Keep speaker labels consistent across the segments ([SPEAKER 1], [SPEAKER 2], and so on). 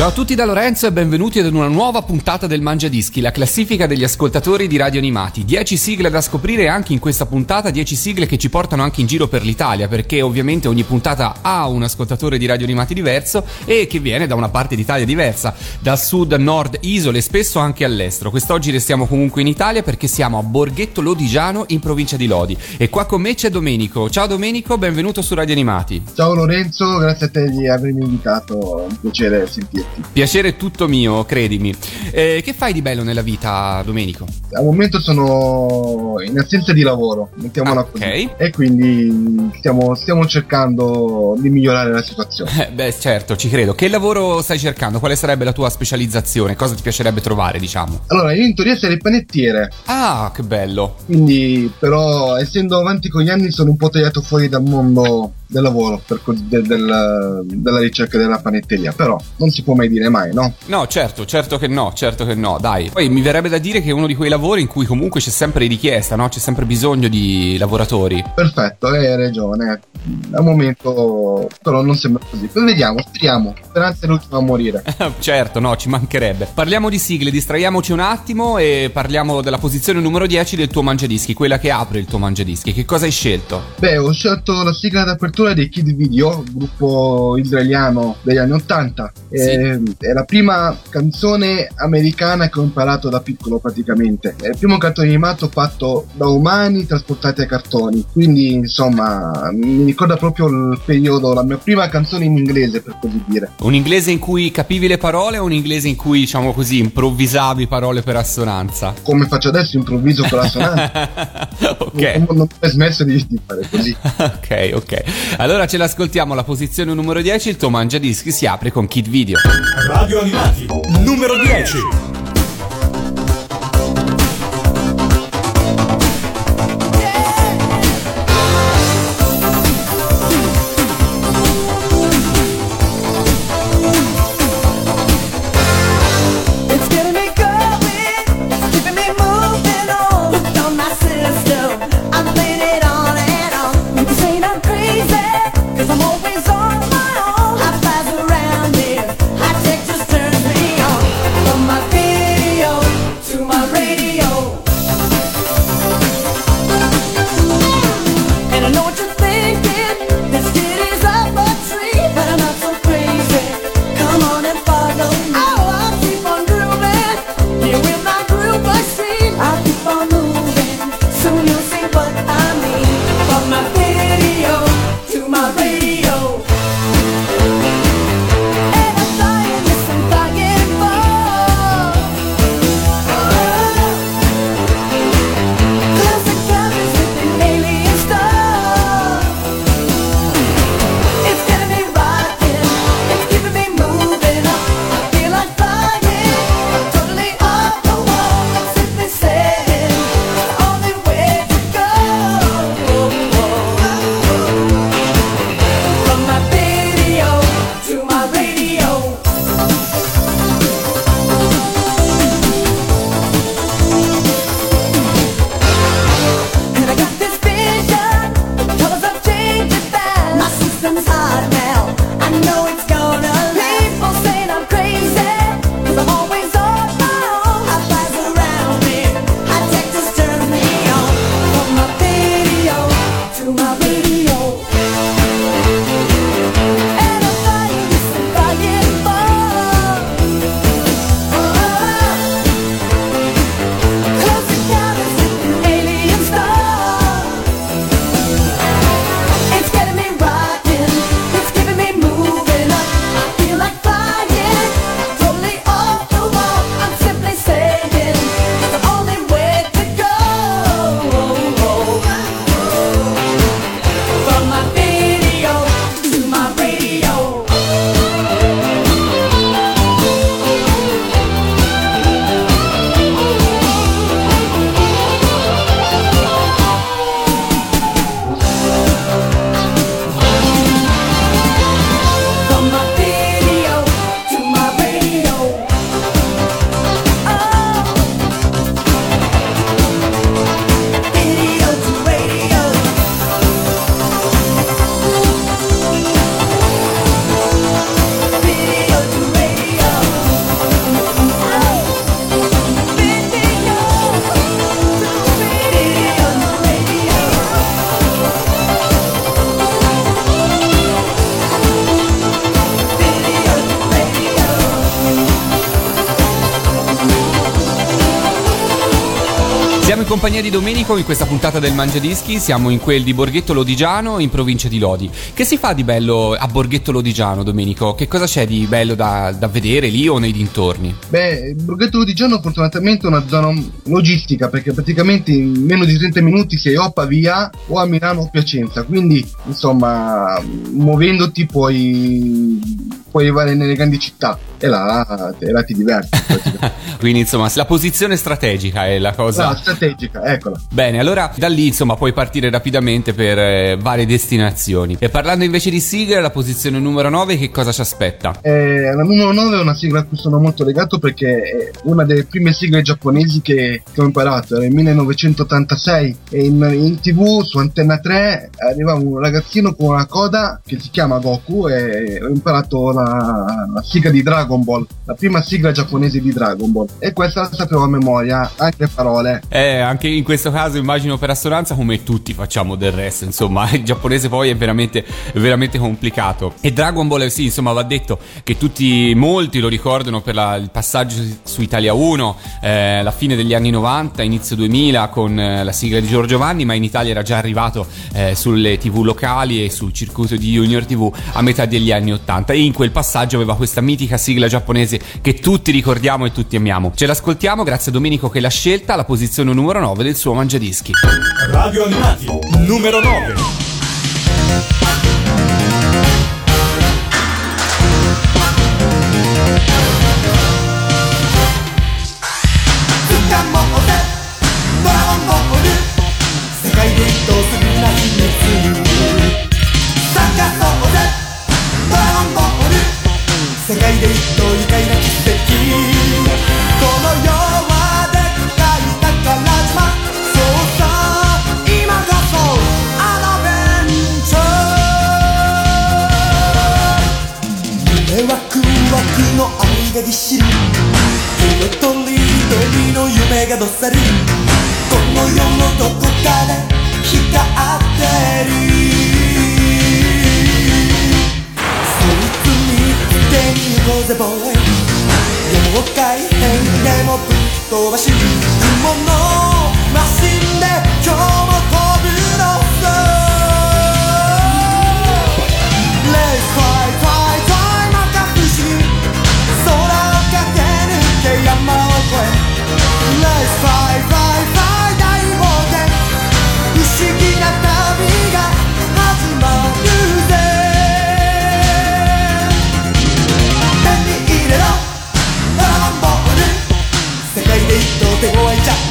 [SPEAKER 1] Ciao a tutti da Lorenzo e benvenuti ad una nuova puntata del Mangia Dischi, la classifica degli ascoltatori di radio animati. 10 sigle da scoprire anche in questa puntata, 10 sigle che ci portano anche in giro per l'Italia, perché ovviamente ogni puntata ha un ascoltatore di radio animati diverso e che viene da una parte d'Italia diversa, dal sud, nord, isole, spesso anche all'estero. Quest'oggi restiamo comunque in Italia perché siamo a Borghetto Lodigiano in provincia di Lodi. E qua con me c'è Domenico. Ciao Domenico, benvenuto su Radio Animati.
[SPEAKER 2] Ciao Lorenzo, grazie a te di avermi invitato, un piacere sentirti.
[SPEAKER 1] Piacere tutto mio, credimi. Eh, che fai di bello nella vita, Domenico?
[SPEAKER 2] Al momento sono in assenza di lavoro, mettiamola
[SPEAKER 1] Ah,
[SPEAKER 2] così. E quindi stiamo, stiamo cercando di migliorare la situazione.
[SPEAKER 1] Eh, beh, certo, ci credo. Che lavoro stai cercando? Quale sarebbe la tua specializzazione? Cosa ti piacerebbe trovare, diciamo?
[SPEAKER 2] Allora, io in teoria sarei panettiere,
[SPEAKER 1] Ah, che bello.
[SPEAKER 2] quindi però essendo avanti con gli anni sono un po' tagliato fuori dal mondo del lavoro, per così- del- del- della ricerca della panetteria, però non si può mai dire mai, no?
[SPEAKER 1] No, certo, certo che no, certo che no, dai. Poi mi verrebbe da dire che è uno di quei lavori in cui comunque c'è sempre richiesta, no? C'è sempre bisogno di lavoratori.
[SPEAKER 2] Perfetto, hai ragione. Al momento però non sembra così. Poi vediamo, speriamo. Speranza è l'ultima a morire.
[SPEAKER 1] certo, no, ci mancherebbe. Parliamo di sigle, distraiamoci un attimo e parliamo della posizione numero 10 del tuo mangiadischi, quella che apre il tuo mangiadischi. Che cosa hai scelto?
[SPEAKER 2] Beh, ho scelto la sigla d'apertura dei Kid Video, gruppo israeliano degli anni 80. Eh, È la prima canzone americana che ho imparato da piccolo praticamente. È il primo cartone animato fatto da umani trasportati a cartoni. Quindi, insomma, mi ricorda proprio il periodo, la mia prima canzone in inglese, per così dire.
[SPEAKER 1] Un inglese in cui capivi le parole o un inglese in cui, diciamo così, improvvisavi parole per assonanza?
[SPEAKER 2] Come faccio adesso, improvviso la sonata.
[SPEAKER 1] ok.
[SPEAKER 2] Non, non ho smesso di, di fare così.
[SPEAKER 1] ok, ok. Allora ce l'ascoltiamo alla posizione numero 10, il tuo mangiadischi si apre con Kid Video.
[SPEAKER 3] Radio Animati, numero 10.
[SPEAKER 1] Compagnia di Domenico in questa puntata del Mangiadischi, siamo in quel di Borghetto Lodigiano in provincia di Lodi. Che si fa di bello a Borghetto Lodigiano, Domenico? Che cosa c'è di bello da, da vedere lì o nei dintorni?
[SPEAKER 2] Beh, Borghetto Lodigiano fortunatamente è una zona logistica perché praticamente in meno di 30 minuti sei o a Pavia o a Milano o a Piacenza, quindi insomma muovendoti puoi, puoi arrivare nelle grandi città e là, e là ti diverti.
[SPEAKER 1] Quindi insomma la posizione strategica è la cosa...
[SPEAKER 2] Ah, strategica, eccola.
[SPEAKER 1] Bene, allora da lì insomma puoi partire rapidamente per eh, varie destinazioni. E parlando invece di sigle, la posizione numero 9 che cosa ci aspetta?
[SPEAKER 2] Eh, la numero 9 è una sigla a cui sono molto legato perché è una delle prime sigle giapponesi che, che ho imparato, nel 1986 e in, in tv su Antenna 3 arrivava un ragazzino con una coda che si chiama Goku e ho imparato la, la sigla di Dragon Ball, la prima sigla giapponese di Dragon Ball e questa la sapevo a memoria, anche le parole.
[SPEAKER 1] Eh, anche in questo caso immagino per assonanza come tutti facciamo del resto, insomma, il giapponese poi è veramente, veramente complicato. E Dragon Ball, sì, insomma, va detto che tutti, molti lo ricordano per la- il passaggio su Italia 1, eh, la fine degli anni 90, inizio 2000 con eh, la sigla di Giorgio Vanni, ma in Italia era già arrivato eh, sulle tv locali e sul circuito di Junior TV a metà degli anni 80 e in quel passaggio aveva questa mitica sigla giapponese che tutti ricordiamo e tutti amiamo. Ce l'ascoltiamo grazie a Domenico che l'ha scelta alla posizione numero 9 del suo Mangiadischi.
[SPEAKER 3] Radio Animati, numero 9.「
[SPEAKER 4] クワクの愛がぎっしり。色とりどりの夢がどっさり。この世のどこかで光ってる。そいつ見つけに行こうぜボーイ妖怪変でもぶっ飛ばし。雲のマシンで今日も给我爱
[SPEAKER 1] 着。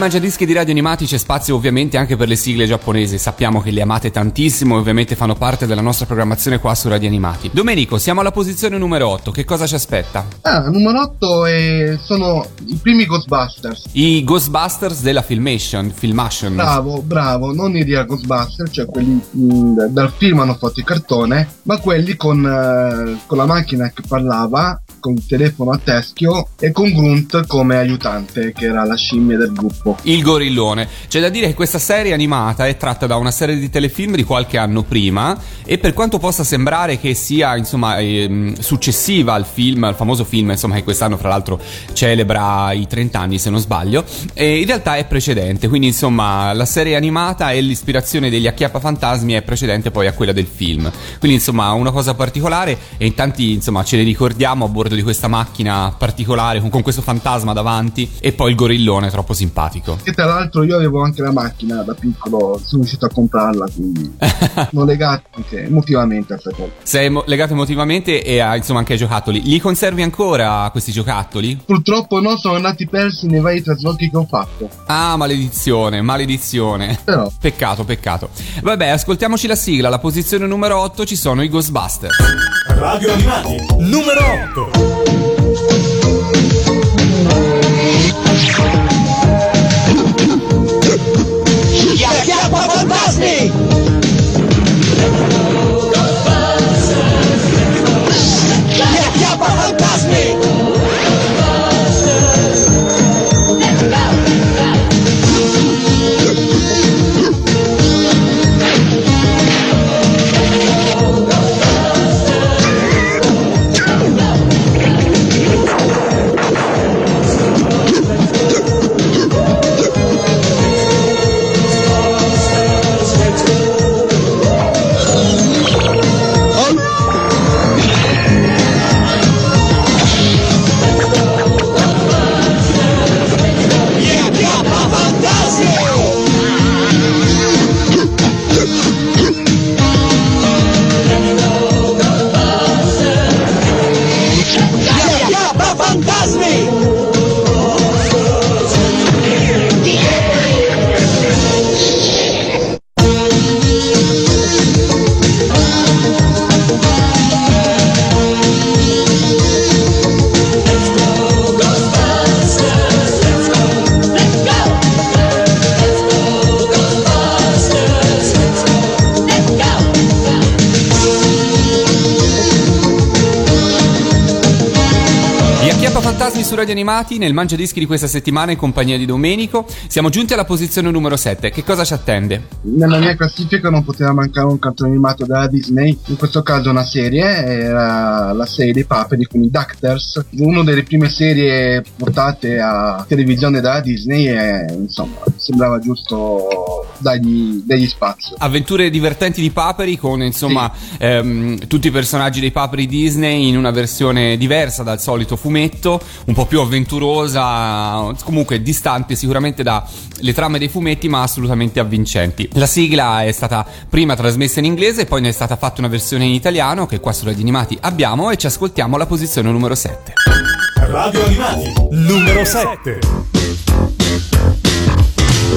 [SPEAKER 1] Mangiadischi di Radio Animati c'è spazio ovviamente anche per le sigle giapponesi, sappiamo che le amate tantissimo e ovviamente fanno parte della nostra programmazione qua su Radio Animati. Domenico, siamo alla posizione numero 8, che cosa ci aspetta?
[SPEAKER 2] Ah, numero 8 è- sono i primi Ghostbusters.
[SPEAKER 1] I Ghostbusters della Filmation, Filmation.
[SPEAKER 2] Bravo, bravo, non i real Ghostbusters, cioè quelli mh, dal film hanno fatto il cartone, ma quelli con, eh, con la macchina che parlava, con il telefono a teschio e con Grunt come aiutante, che era la scimmia del gruppo.
[SPEAKER 1] Il gorillone. C'è da dire che questa serie animata è tratta da una serie di telefilm di qualche anno prima e per quanto possa sembrare che sia insomma ehm, successiva al film, al famoso film insomma che quest'anno fra l'altro celebra i 30 anni se non sbaglio, e in realtà è precedente, quindi insomma la serie animata e l'ispirazione degli Acchiappa Fantasmi è precedente poi a quella del film. Quindi insomma una cosa particolare e in tanti insomma ce le ricordiamo a bordo di questa macchina particolare con, con questo fantasma davanti e poi il gorillone troppo simpatico.
[SPEAKER 2] Che tra l'altro io avevo anche la macchina da piccolo, sono riuscito a comprarla, quindi l'ho legato anche emotivamente a questa cosa.
[SPEAKER 1] Sei mo- legato emotivamente e a, insomma anche ai giocattoli. Li conservi ancora questi giocattoli?
[SPEAKER 2] Purtroppo no, sono andati persi nei vari traslochi che ho fatto.
[SPEAKER 1] Ah, maledizione, maledizione.
[SPEAKER 2] Però
[SPEAKER 1] Peccato, peccato. Vabbè, ascoltiamoci la sigla. Alla posizione numero 8 ci sono i Ghostbusters.
[SPEAKER 3] Radio Animati, numero 8.
[SPEAKER 1] Radio Animati nel Mangia Dischi di questa settimana in compagnia di Domenico. Siamo giunti alla posizione numero 7. Che cosa ci attende?
[SPEAKER 2] nella mia classifica non poteva mancare un cartone animato della Disney, in questo caso una serie, era la serie dei paperi con i Duckters, una delle prime serie portate a televisione dalla Disney e insomma sembrava giusto dargli degli spazi.
[SPEAKER 1] Avventure divertenti di Paperi con insomma ehm, tutti i personaggi dei Paperi Disney in una versione diversa dal solito fumetto, un po' più avventurosa, comunque distante sicuramente dalle trame dei fumetti ma assolutamente avvincenti. La sigla è stata prima trasmessa in inglese e poi ne è stata fatta una versione in italiano che qua su Radio Animati abbiamo e ci ascoltiamo alla posizione numero 7.
[SPEAKER 3] Radio Animati, numero 7.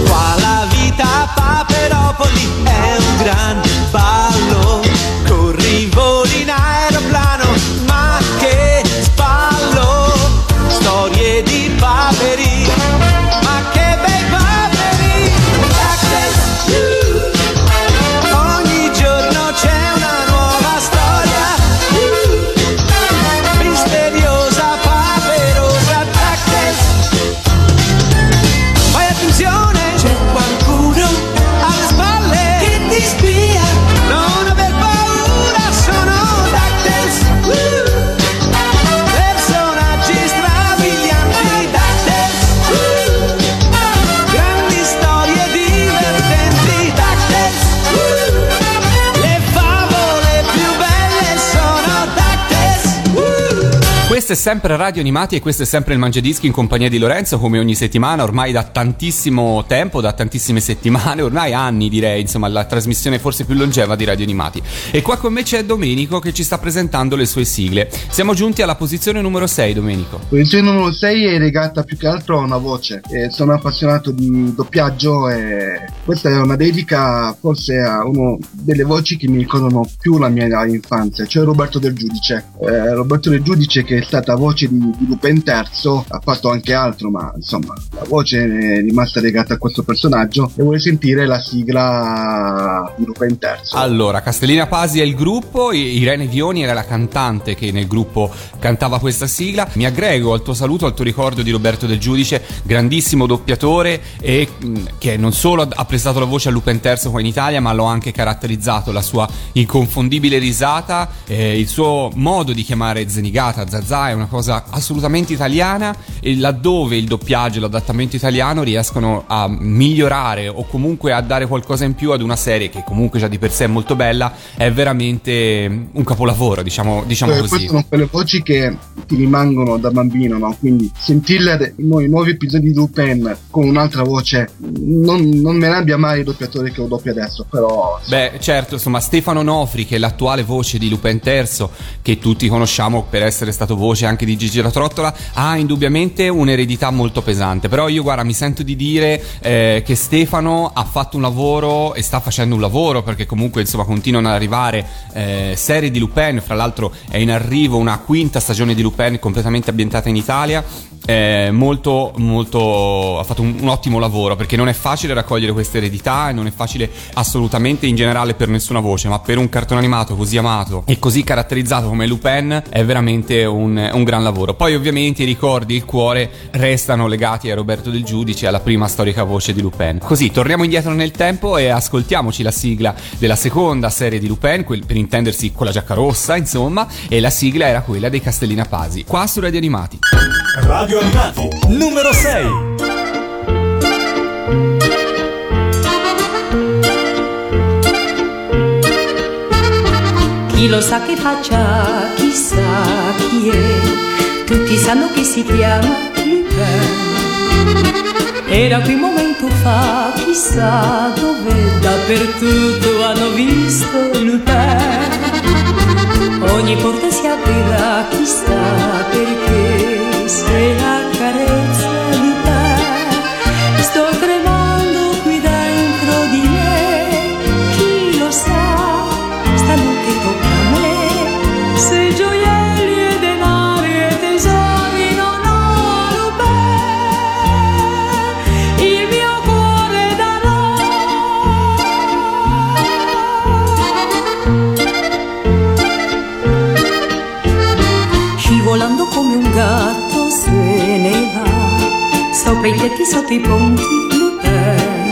[SPEAKER 5] Qua la vita a Paperopoli è un gran ballo.
[SPEAKER 1] Questo è sempre Radio Animati e questo è sempre il Mangiadischi in compagnia di Lorenzo, come ogni settimana, ormai da tantissimo tempo, da tantissime settimane, ormai anni direi, insomma, la trasmissione forse più longeva di Radio Animati. E qua con me c'è Domenico che ci sta presentando le sue sigle. Siamo giunti alla posizione numero 6, Domenico.
[SPEAKER 2] Posizione numero 6 è legata più che altro a una voce. Eh, sono appassionato di doppiaggio e questa è una dedica forse a una delle voci che mi ricordano più la mia infanzia, cioè Roberto Del Giudice. Eh, Roberto Del Giudice che è stata voce di, di Lupin III, ha fatto anche altro, ma insomma la voce è rimasta legata a questo personaggio e vuole sentire la sigla di Lupin III.
[SPEAKER 1] Allora, Castellina Pasi è il gruppo, Irene Vioni era la cantante che nel gruppo cantava questa sigla. Mi aggrego al tuo saluto, al tuo ricordo di Roberto Del Giudice, grandissimo doppiatore e mh, che non solo ha- prestato la voce a Lupin III qua in Italia, ma lo ha anche caratterizzato, la sua inconfondibile risata, eh, il suo modo di chiamare Zenigata, Zazà è una cosa assolutamente italiana e laddove il doppiaggio e l'adattamento italiano riescono a migliorare o comunque a dare qualcosa in più ad una serie che comunque già di per sé è molto bella, è veramente un capolavoro, diciamo, diciamo
[SPEAKER 2] Eh,
[SPEAKER 1] così.
[SPEAKER 2] queste sono quelle voci che ti rimangono da bambino, no? Quindi sentirle in nuovi, nuovi episodi di Lupin con un'altra voce non, non me ne abbia mai il doppiatore che lo doppia adesso, però
[SPEAKER 1] Beh, certo, insomma, Stefano Nofri, che è l'attuale voce di Lupin III, che tutti conosciamo per essere stato voce anche di Gigi la Trottola, ha indubbiamente un'eredità molto pesante. Però io, guarda, mi sento di dire eh, che Stefano ha fatto un lavoro e sta facendo un lavoro, perché comunque, insomma, continuano ad arrivare eh, serie di Lupin. Fra l'altro è in arrivo una quinta stagione di Lupin completamente ambientata in Italia. Molto molto ha fatto un, un ottimo lavoro perché non è facile raccogliere queste eredità e non è facile assolutamente in generale per nessuna voce ma per un cartone animato così amato e così caratterizzato come Lupin è veramente un, un gran lavoro. Poi ovviamente i ricordi il cuore restano legati a Roberto Del Giudice alla prima storica voce di Lupin. Così torniamo indietro nel tempo e ascoltiamoci la sigla della seconda serie di Lupin quel- per intendersi con la giacca rossa insomma e la sigla era quella dei Castellina Pasi. Qua su Radio Animati
[SPEAKER 3] Radio Animati, numero 6.
[SPEAKER 6] Chi lo sa che faccia, chissà chi è. Tutti sanno che si chiama Lupin. Era qui un momento fa, chissà dove, dappertutto hanno visto Lupin. Ogni porta si aprirà, chissà perché, Sopra i tetti, sotto i ponti, Lupin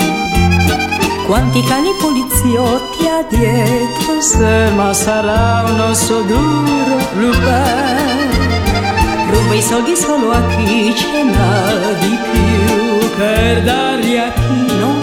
[SPEAKER 6] Quanti cani poliziotti ha dietro se Ma sarà un osso duro, Lupin. Ruba i soldi solo a chi ce n'ha di più Per darli a chi non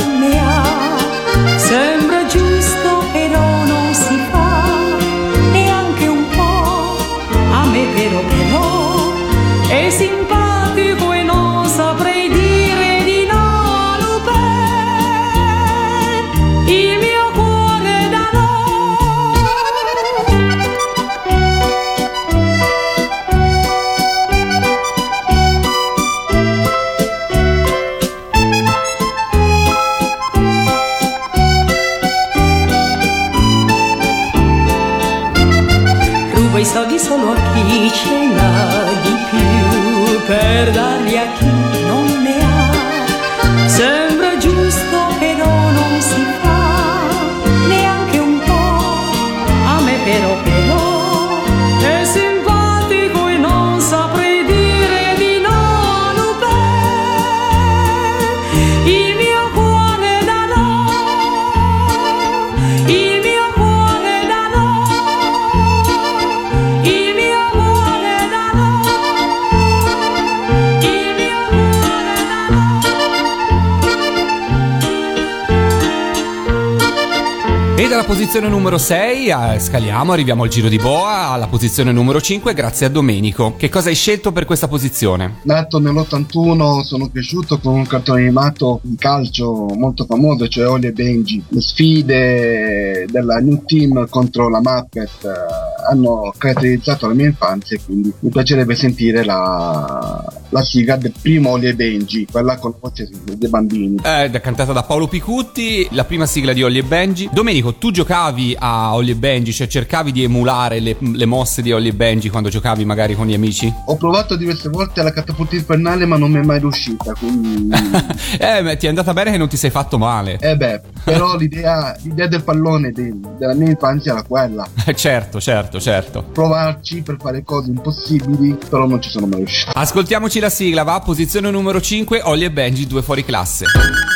[SPEAKER 1] posizione numero 6, eh, scaliamo, arriviamo al giro di boa, alla posizione numero 5, grazie a Domenico. Che cosa hai scelto per questa posizione?
[SPEAKER 2] Nato nell'81 sono cresciuto con un cartone animato di calcio molto famoso, cioè Oli e Benji. Le sfide della New Team contro la Muppet eh, hanno caratterizzato la mia infanzia e quindi mi piacerebbe sentire la, la sigla del primo Oli e Benji, quella con la voce dei bambini.
[SPEAKER 1] Eh, cantata da Paolo Picutti, la prima sigla di Ollie e Benji. Domenico, tu giocavi a Ollie e Benji, cioè cercavi di emulare le, le mosse di Ollie e Benji quando giocavi magari con gli amici?
[SPEAKER 2] Ho provato diverse volte la catapulta infernale ma non mi è mai riuscita, quindi...
[SPEAKER 1] eh, ma ti è andata bene che non ti sei fatto male.
[SPEAKER 2] Eh beh, però l'idea, l'idea del pallone de- della mia infanzia era quella.
[SPEAKER 1] Eh, certo, certo, certo.
[SPEAKER 2] Provarci per fare cose impossibili, però non ci sono mai riuscito.
[SPEAKER 1] Ascoltiamoci la sigla, va? Posizione numero 5, Ollie e Benji, due fuori classe.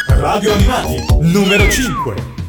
[SPEAKER 3] Radio Animati, numero 5.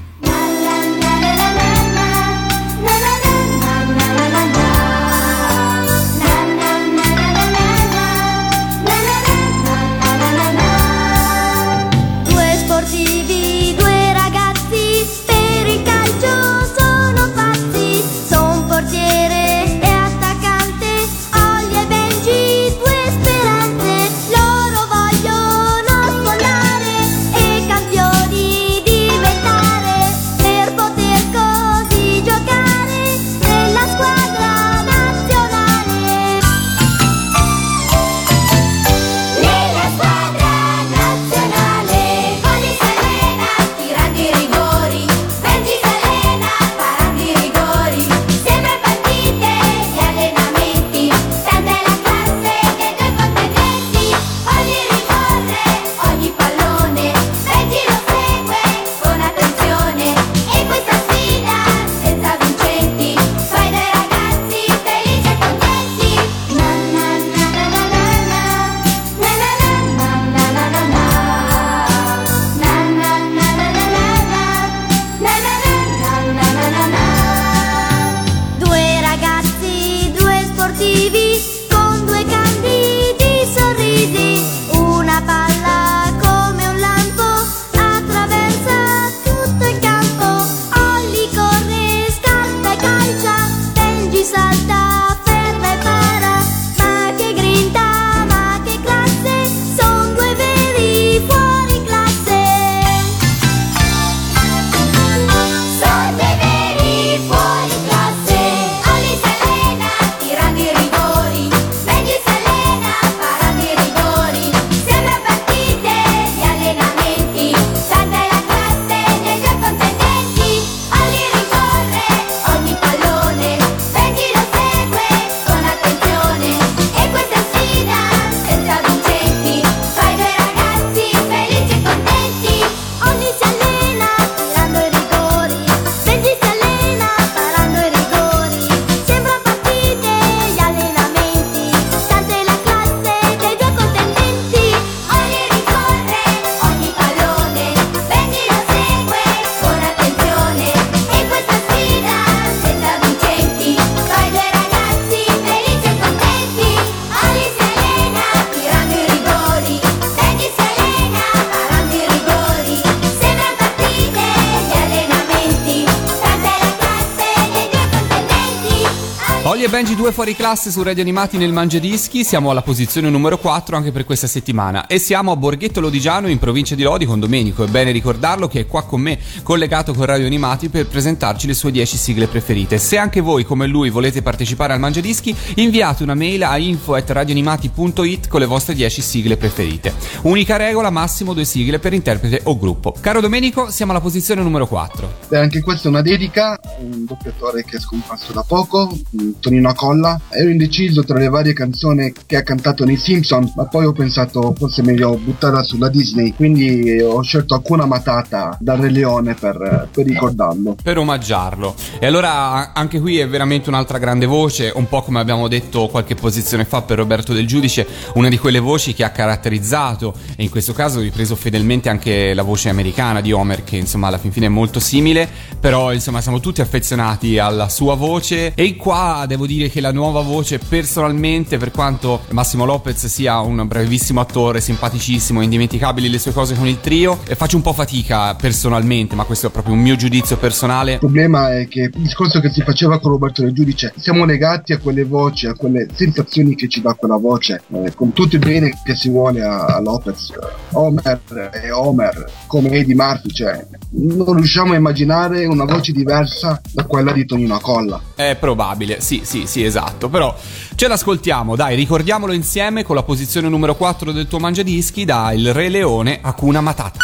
[SPEAKER 7] Due fuori classe
[SPEAKER 1] su Radio Animati nel Mangiadischi, siamo alla posizione numero 4 anche per questa settimana e siamo a Borghetto Lodigiano in provincia di Lodi con Domenico, è bene ricordarlo che è qua con me collegato con Radio Animati per presentarci le sue 10 sigle preferite. Se anche voi come lui volete partecipare al Mangiadischi inviate una mail a info.radioanimati.it con le vostre 10 sigle preferite. Unica regola, massimo due sigle per interprete o gruppo. Caro Domenico, siamo alla posizione numero 4.
[SPEAKER 2] E anche questa è una dedica, un doppiatore che è scomparso da poco, Tonino Acolla. Ero indeciso tra le varie canzoni che ha cantato nei Simpson, ma poi ho pensato forse è meglio buttarla sulla Disney, quindi ho scelto Hakuna Matata dal Re Leone per, per ricordarlo.
[SPEAKER 1] per omaggiarlo. E allora anche qui è veramente un'altra grande voce, un po' come abbiamo detto qualche posizione fa per Roberto Del Giudice, una di quelle voci che ha caratterizzato e in questo caso ho ripreso fedelmente anche la voce americana di Homer che insomma alla fin fine è molto simile, però insomma siamo tutti affezionati alla sua voce e qua devo dire che la nuova voce personalmente, per quanto Massimo Lopez sia un bravissimo attore, simpaticissimo, indimenticabili le sue cose con il trio, faccio un po' fatica personalmente, ma questo è proprio un mio giudizio personale.
[SPEAKER 2] Il problema è che il discorso che si faceva con Roberto Del Giudice, siamo legati a quelle voci, a quelle sensazioni che ci dà quella voce, eh, con tutto il bene che si vuole a, a Lopez, Homer e Homer, come Eddie Murphy, cioè non riusciamo a immaginare una voce diversa da quella di Tonino Acolla.
[SPEAKER 1] È probabile, sì, sì, sì, esatto. Però ce l'ascoltiamo, dai, ricordiamolo insieme con la posizione numero 4 del tuo mangiadischi da Il Re Leone Hakuna Matata.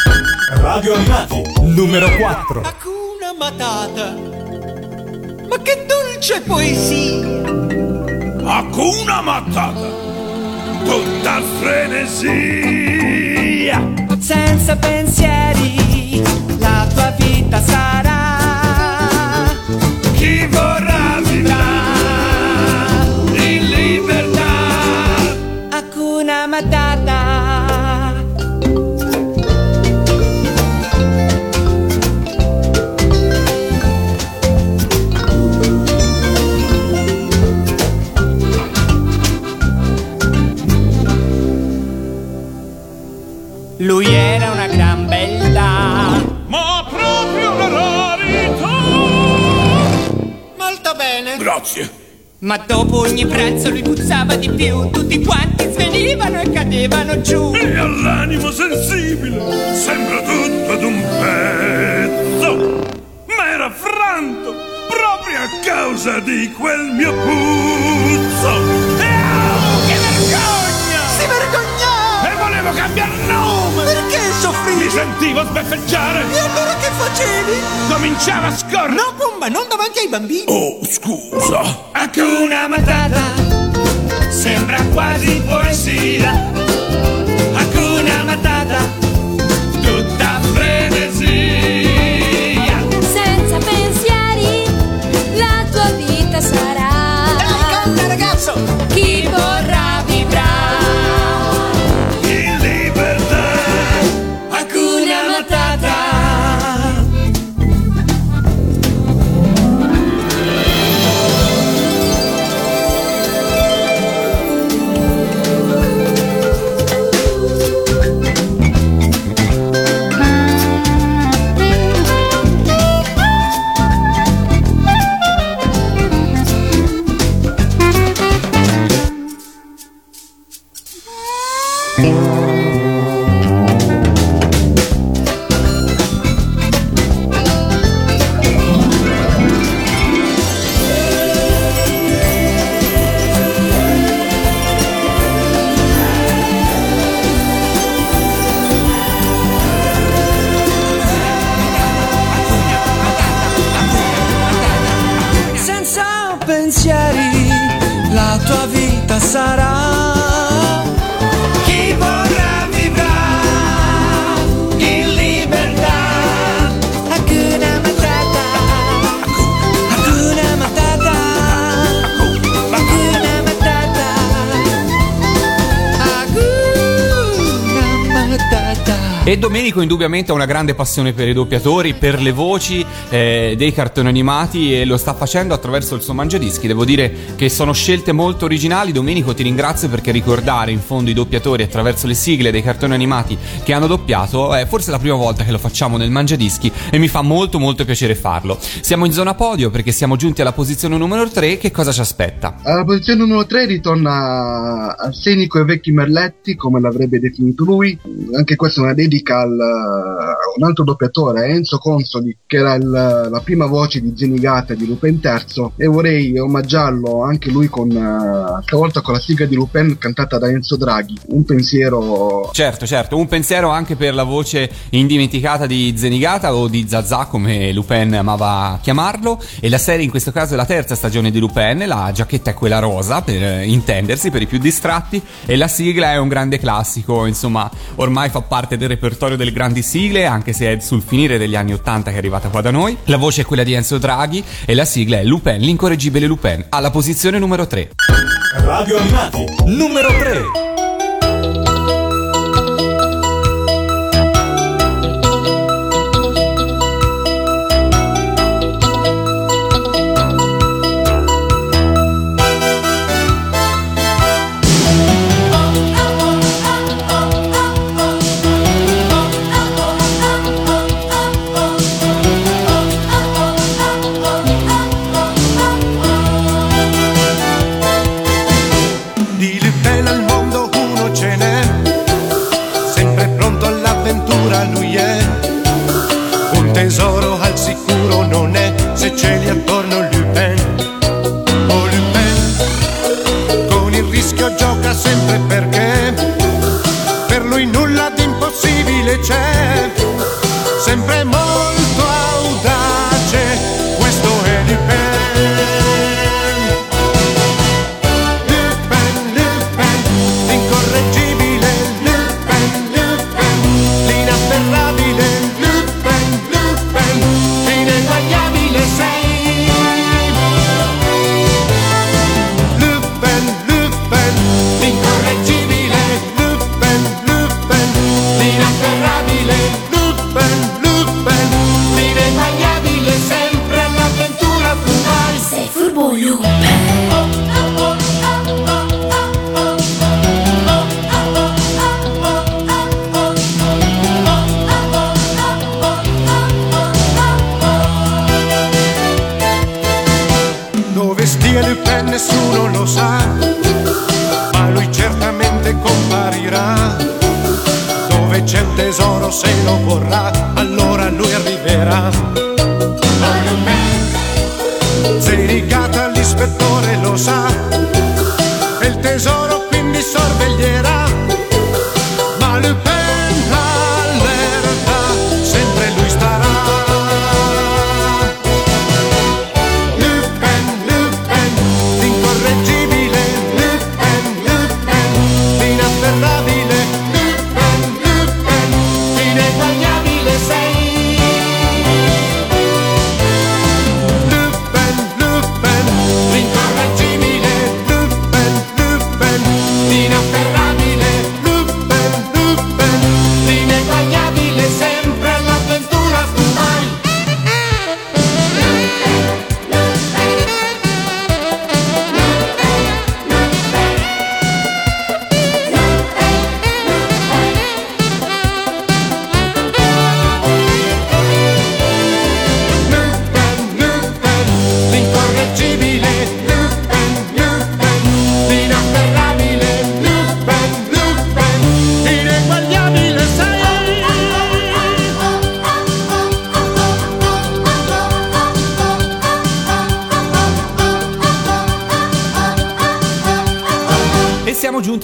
[SPEAKER 3] Radio Animati, numero 4.
[SPEAKER 5] Hakuna Matata. Ma che dolce poesia!
[SPEAKER 8] Hakuna Matata, tutta frenesia.
[SPEAKER 5] Senza pensieri, la tua vita sarà. Ogni pranzo lui puzzava di più. Tutti quanti svenivano e cadevano giù.
[SPEAKER 8] E all'animo sensibile sembra tutto ad un pezzo. Ma era franto proprio a causa di quel mio puzzo. E oh, che vergogna!
[SPEAKER 5] Si vergognava!
[SPEAKER 8] E volevo cambiare nome!
[SPEAKER 5] Perché
[SPEAKER 8] Mi
[SPEAKER 5] soffrivi?
[SPEAKER 8] sentivo sbeffeggiare!
[SPEAKER 5] E allora che facevi?
[SPEAKER 8] Cominciava a scorrere!
[SPEAKER 5] No, Pumba, non davanti ai bambini.
[SPEAKER 8] Oh, scusa!
[SPEAKER 1] E Domenico indubbiamente ha una grande passione per i doppiatori, per le voci eh, dei cartoni animati e lo sta facendo attraverso il suo mangiadischi. Devo dire che sono scelte molto originali. Domenico ti ringrazio perché ricordare in fondo i doppiatori attraverso le sigle dei cartoni animati che hanno doppiato è forse la prima volta che lo facciamo nel mangiadischi e mi fa molto molto piacere farlo. Siamo in zona podio perché siamo giunti alla posizione numero 3. Che cosa ci aspetta?
[SPEAKER 2] Alla posizione numero 3 ritorna Arsenico e Vecchi Merletti, come l'avrebbe definito lui. Anche questa è una dedica al, a un altro doppiatore, Enzo Consoli, che era il- la prima voce di Zenigata di Lupin III. E vorrei omaggiarlo anche lui con, eh, stavolta con la sigla di Lupin cantata da Enzo Draghi. Un pensiero
[SPEAKER 1] Certo, certo, un pensiero anche per la voce indimenticata di Zenigata o di Zazà come Lupin amava chiamarlo e la serie in questo caso è la terza stagione di Lupin, la giacchetta è quella rosa per eh, intendersi per i più distratti e la sigla è un grande classico, insomma ormai fa parte del repertorio delle grandi sigle anche se è sul finire degli anni 80 che è arrivata qua da noi. La voce è quella di Enzo Draghi e la sigla è Lupin, l'incorreggibile Lupin, alla posizione numero 3.
[SPEAKER 3] Radio Animati, numero 3.
[SPEAKER 9] Dove c'è un tesoro se lo vorrà,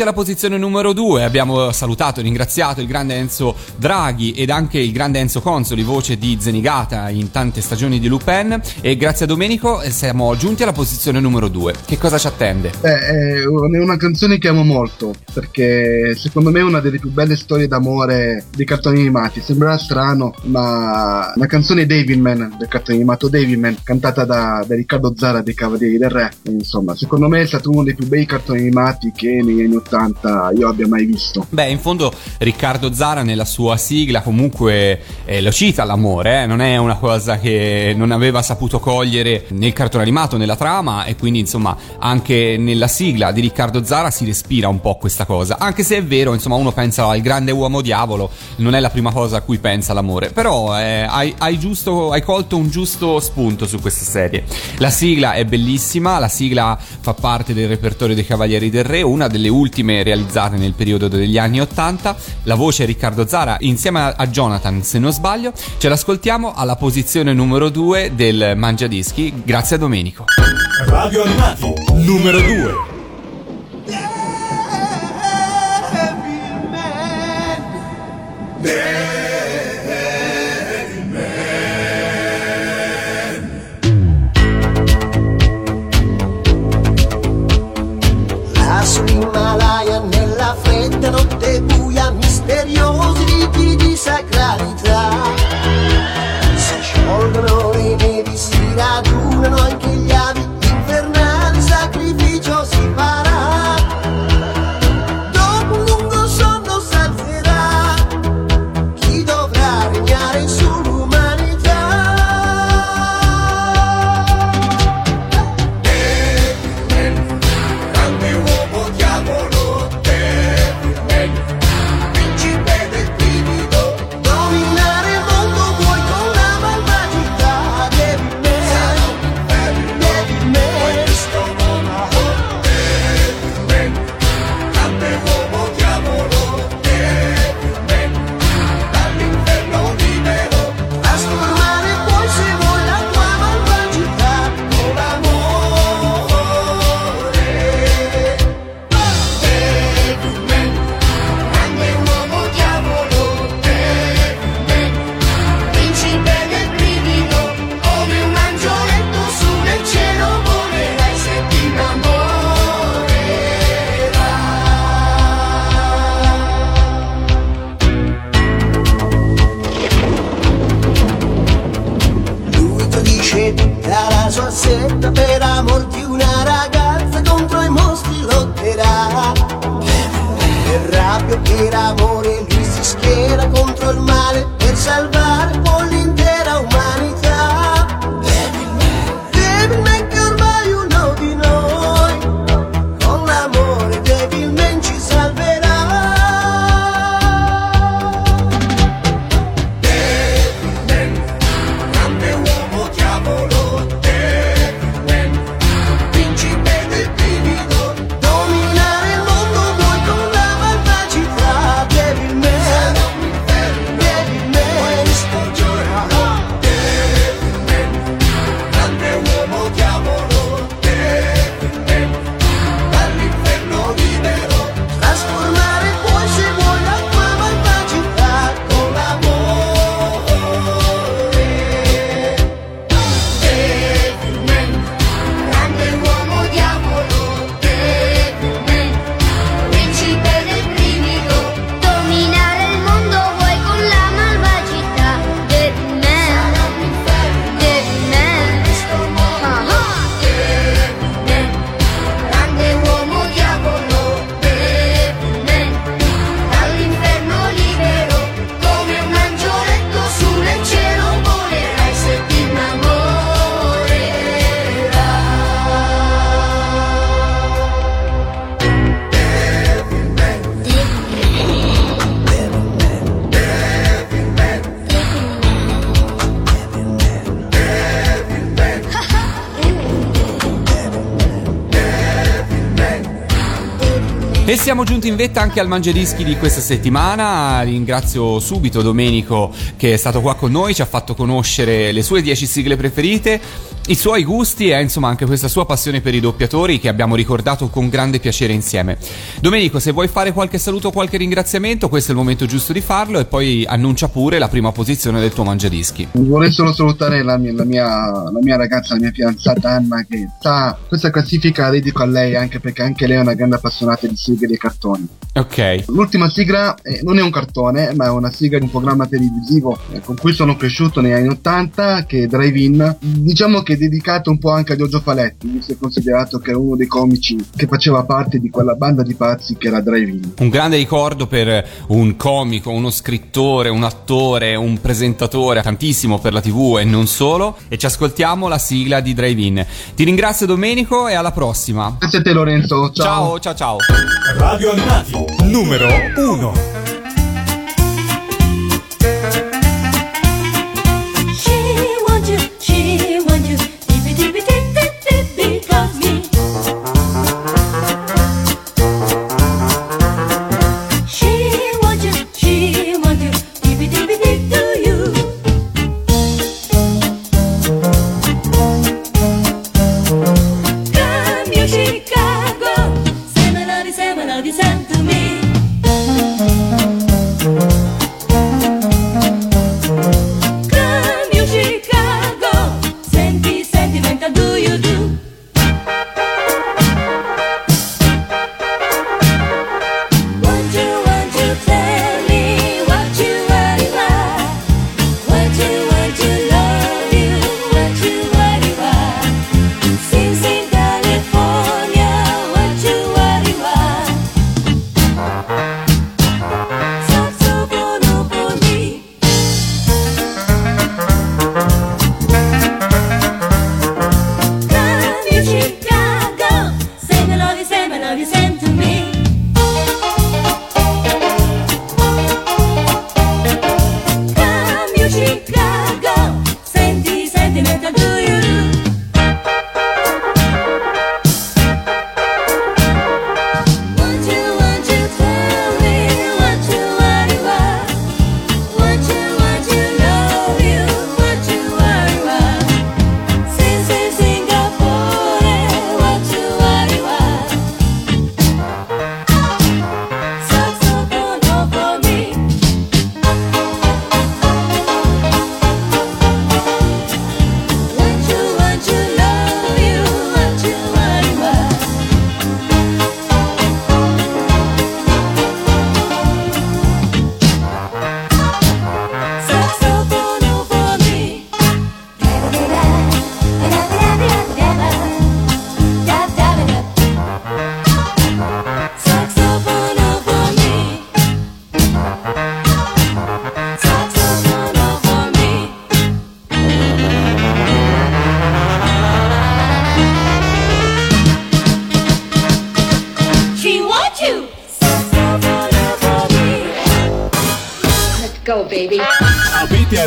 [SPEAKER 1] alla posizione numero 2. Abbiamo salutato e ringraziato il grande Enzo Draghi ed anche il grande Enzo Consoli, voce di Zenigata in tante stagioni di Lupin. E grazie a Domenico eh, siamo giunti alla posizione numero 2. Che cosa ci attende?
[SPEAKER 2] Beh, è è una canzone che amo molto perché secondo me è una delle più belle storie d'amore dei cartoni animati. Sembrerà strano, ma la canzone Devilman del cartone animato Devilman, cantata da, da Riccardo Zara dei Cavalieri del Re, insomma, secondo me è stato uno dei più bei cartoni animati che negli anni 80 io abbia mai visto.
[SPEAKER 1] Beh, in fondo Riccardo Zara nella sua sigla comunque eh, lo cita l'amore, eh? non è una cosa che non aveva saputo cogliere nel cartone animato, nella trama e quindi insomma anche nella sigla di Riccardo Zara si respira un po' questa cosa, anche se è vero, insomma uno pensa al grande uomo diavolo, non è la prima cosa a cui pensa l'amore, però eh, hai, hai giusto, hai colto un giusto spunto su questa serie. La sigla è bellissima, la sigla fa parte del repertorio dei Cavalieri del Re, una delle ultime realizzate nel periodo degli anni 80. La voce è Riccardo Zara insieme a- Jonathan, se non sbaglio. Ce l'ascoltiamo alla posizione numero 2 del Mangiadischi. Grazie a Domenico.
[SPEAKER 3] Radio Animati, numero 2.
[SPEAKER 10] Là fredda notte buia misteriosi riti di sacralità. Si sciolgono le nevi si radunano anche gli avi
[SPEAKER 1] siamo giunti in vetta anche al Mangiadischi di questa settimana. Ringrazio subito Domenico che è stato qua con noi, ci ha fatto conoscere le sue 10 sigle preferite, i suoi gusti e insomma anche questa sua passione per i doppiatori che abbiamo ricordato con grande piacere insieme. Domenico, se vuoi fare qualche saluto o qualche ringraziamento, questo è il momento giusto di farlo e poi annuncia pure la prima posizione del tuo Mangiadischi.
[SPEAKER 2] Vorrei solo salutare la mia, la mia- la mia ragazza, la mia fidanzata Anna che sta questa classifica la dedico a lei anche perché anche lei è una grande appassionata di sigle dei cartoni.
[SPEAKER 1] Ok.
[SPEAKER 2] L'ultima sigla eh, non è un cartone ma è una sigla di un programma televisivo eh, con cui sono cresciuto negli anni 80 che è Drive In. Diciamo che è dedicato un po' anche a Giorgio Faletti, visto e considerato che era uno dei comici che faceva parte di quella banda di pazzi che era Drive In.
[SPEAKER 1] Un grande ricordo per un comico, uno scrittore, un attore, un presentatore, tantissimo per la TV e non solo. E ci ascoltiamo la sigla di Drive In. Ti ringrazio Domenico e alla prossima.
[SPEAKER 2] Grazie a te Lorenzo,
[SPEAKER 1] Ciao, ciao, ciao.
[SPEAKER 11] Radio Animati, numero 1.